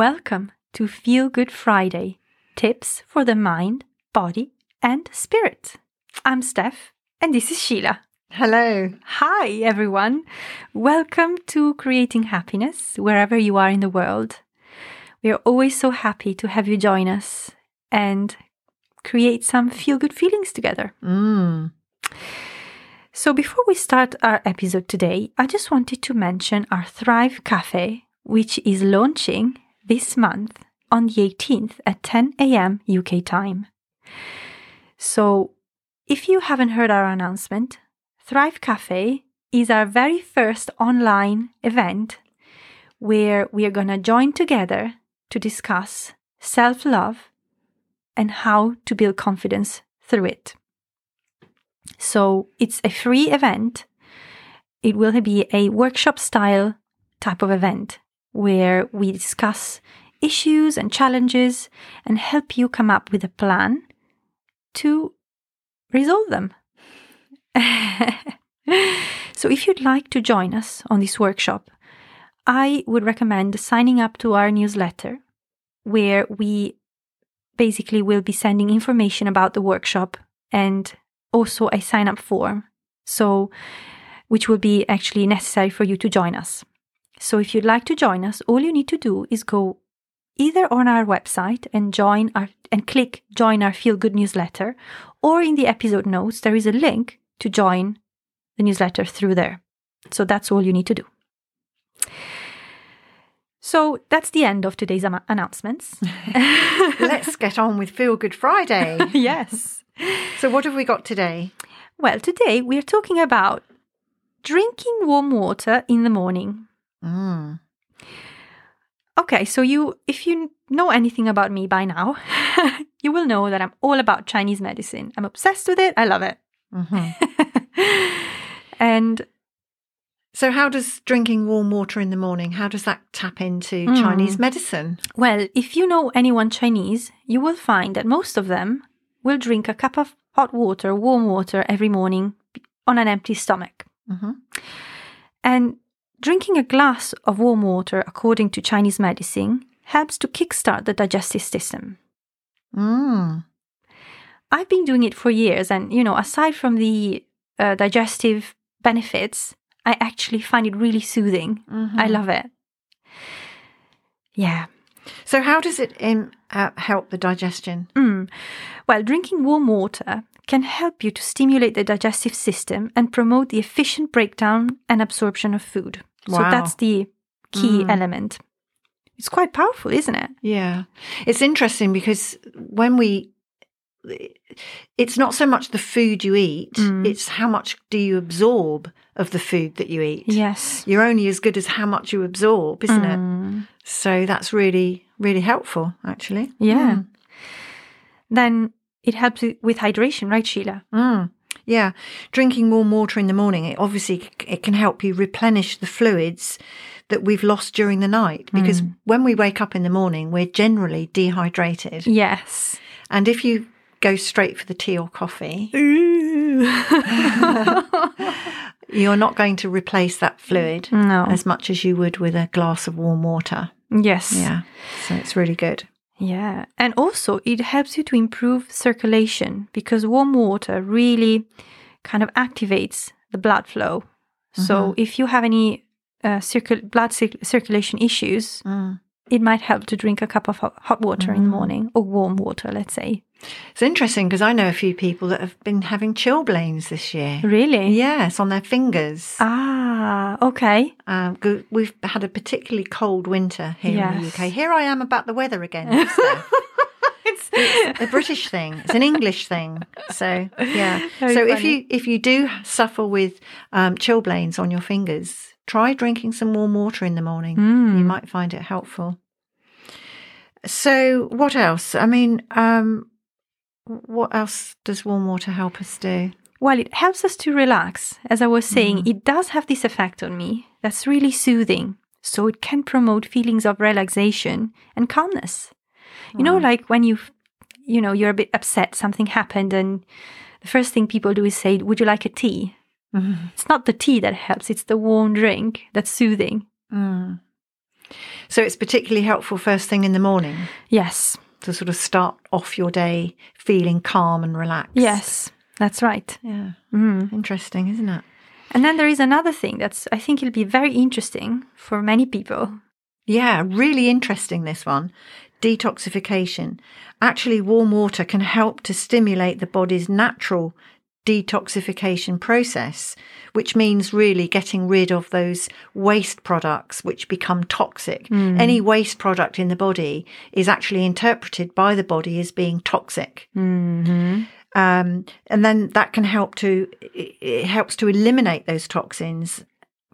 Welcome to Feel Good Friday tips for the mind, body, and spirit. I'm Steph, and this is Sheila. Hello. Hi, everyone. Welcome to Creating Happiness, wherever you are in the world. We are always so happy to have you join us and create some feel good feelings together. Mm. So, before we start our episode today, I just wanted to mention our Thrive Cafe, which is launching this month on the 18th at 10 a.m. UK time. So, if you haven't heard our announcement, Thrive Cafe is our very first online event where we are going to join together to discuss self love and how to build confidence through it. So, it's a free event. It will be a workshop style type of event where we discuss issues and challenges and help you come up with a plan to resolve them. so, if you'd like to join us on this workshop, I would recommend signing up to our newsletter where we basically will be sending information about the workshop and also a sign up form. So, which will be actually necessary for you to join us. So if you'd like to join us, all you need to do is go either on our website and join our and click join our feel good newsletter or in the episode notes there is a link to join the newsletter through there. So that's all you need to do. So that's the end of today's am- announcements. Let's get on with Feel Good Friday. yes. So, what have we got today? Well, today we are talking about drinking warm water in the morning. Mm. Okay, so you if you know anything about me by now, you will know that I'm all about Chinese medicine. I'm obsessed with it. I love it. Mhm. and So, how does drinking warm water in the morning? How does that tap into Mm. Chinese medicine? well, if you know anyone Chinese, you will find that most of them will drink a cup of hot water, warm water every morning on an empty stomach. hmm And drinking a glass of warm water, according to Chinese medicine, helps to kickstart the digestive system. Mm. I've been doing it for years, and you know, aside from the uh, digestive benefits, I actually find it really soothing. Mhm. I love it. Yeah. So, how does it um, uh, help the digestion? Mm. Well, drinking warm water can help you to stimulate the digestive system and promote the efficient breakdown and absorption of food. So that's the key Mm. element. It's quite powerful, isn't it? Yeah. It's interesting because when we, it's not so much the food you eat, Mm. it's how much do you absorb of the food that you eat. Yes. You're only as good as how much you absorb, isn't it? Mm. So that's really, really helpful, actually. Yeah. Then it helps with- with hydration, right, Sheila? Mm. Mm. Yeah. Drinking warm water in the morning, it obviously it can help you replenish the fluids that we've lost during the night because when we wake up in the morning, we're generally dehydrated. Yes. And if you go straight for the tea or coffee, you're not going to replace that fluid no. as much as you would with a glass of warm water. Yes. Yeah. So it's really good. Yeah. And also, it helps you to improve circulation because warm water really kind of activates the blood flow. So, if you have any uh, circul- blood cir- circulation issues, Mm. It might help to drink a cup of hot, water in the morning or warm water, let's say. It's interesting because I know a few people that have been having chilblains this year. Really? Yes, on their fingers. Ah, okay. Um, we've had a particularly cold winter here in the Yes. UK. Here I am about the weather again. Steph. it's a British thing. It's an English thing. So yeah. Very so if you if you do suffer with um, chilblains on your fingers, try drinking some warm water in the morning. Mm. You might find it helpful. So what else? I mean, um, what else does warm water help us do? Well, it helps us to relax. As I was saying, Mm. it does have this effect on me that's really soothing. So it can promote feelings of relaxation and calmness. You know, like when you, you know, you're a bit upset, something happened, and the first thing people do is say, Would you like a tea? Mm. It's not the tea that helps, it's the warm drink that's soothing. Mm. So it's particularly helpful first thing in the morning Yes. to sort of start off your day feeling calm and relaxed. Yes. That's right. Yeah. Mm. Interesting, isn't it? And then there is another thing that's I think it'll be very interesting for many people. Yeah, really interesting this one. Detoxification. Actually, warm water can help to stimulate the body's natural detoxification process, which means really getting rid of those waste products which become toxic. Any waste product in the body is actually interpreted by the body as being toxic. Mm-hmm. Um, and then that can help to, it helps to eliminate those toxins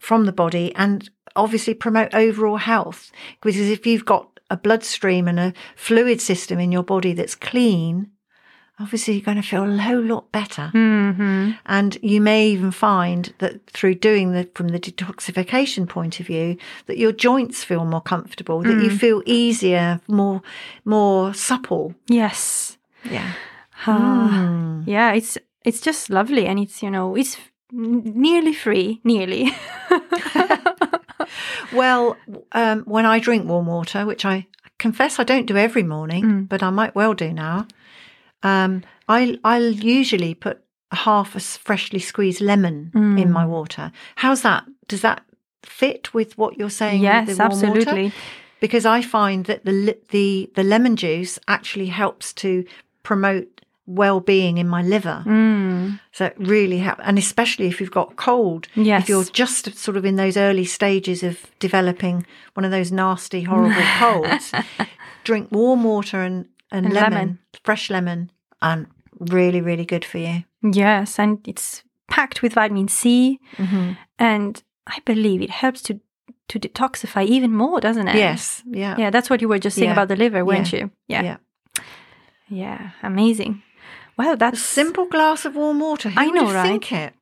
from the body and obviously promote overall health. Because if you've got a bloodstream and a fluid system in your body that's clean, obviously you're going to feel a whole lot better. Mm-hmm. And you may even find that through doing the, from the detoxification point of view, that your joints feel more comfortable, that you feel easier, more, more supple. Yes. Yeah. Ah, Yeah, it's it's just lovely and it's, you know, it's nearly free, nearly. Well, um, when I drink warm water, which I confess I don't do every morning, but I might well do now, um, I, I'll usually put half a freshly squeezed lemon in my water. How's that? Does that fit with what you're saying? with yes, the warm water? absolutely. Because I find that the the the lemon juice actually helps to promote well-being in my liver. Mm. So it really helps, and especially if you've got cold. Yes. If you're just sort of in those early stages of developing one of those nasty, horrible colds, drink warm water and, and, And lemon, lemon. fresh lemon, and really, really good for you. Yes, and it's packed with vitamin C Mm-hmm. and I believe it helps to to detoxify even more, doesn't it? Yes. Yeah. Yeah, that's what you were just saying Yeah. about the liver, weren't Yeah. you? Yeah. Yeah. Yeah, amazing. Well, that's A simple glass of warm water. Who I know, right? think it?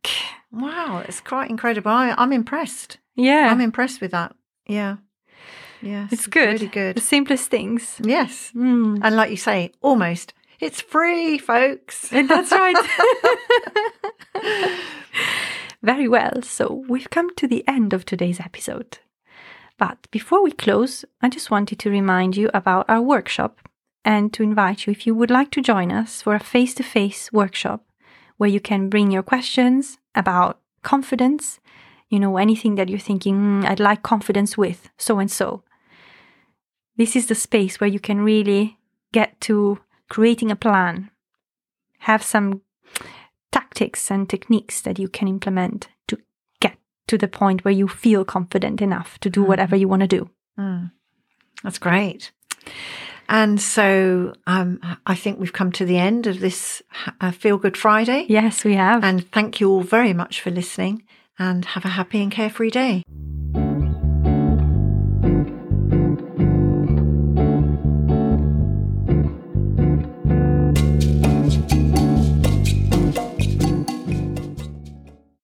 Wow, it's quite incredible. I, I'm impressed. Yeah. I'm impressed with that. Yeah. Yes. it's good. Really good. The simplest things. Yes. Mm. And like you say, almost. It's free, folks. And that's right. Very well. So we've come to the end of today's episode. But before we close, I just wanted to remind you about our workshop and to invite you if you would like to join us for a face to face workshop where you can bring your questions about confidence, you know, anything that you're thinking, "Hmm, I'd like confidence with so and so. This is the space where you can really get to creating a plan, have some tactics and techniques that you can implement to get to the point where you feel confident enough to do whatever you want to do. Mm. That's great. And so um, I think we've come to the end of this uh, Feel Good Friday. Yes, we have. And thank you all very much for listening and have a happy and carefree day.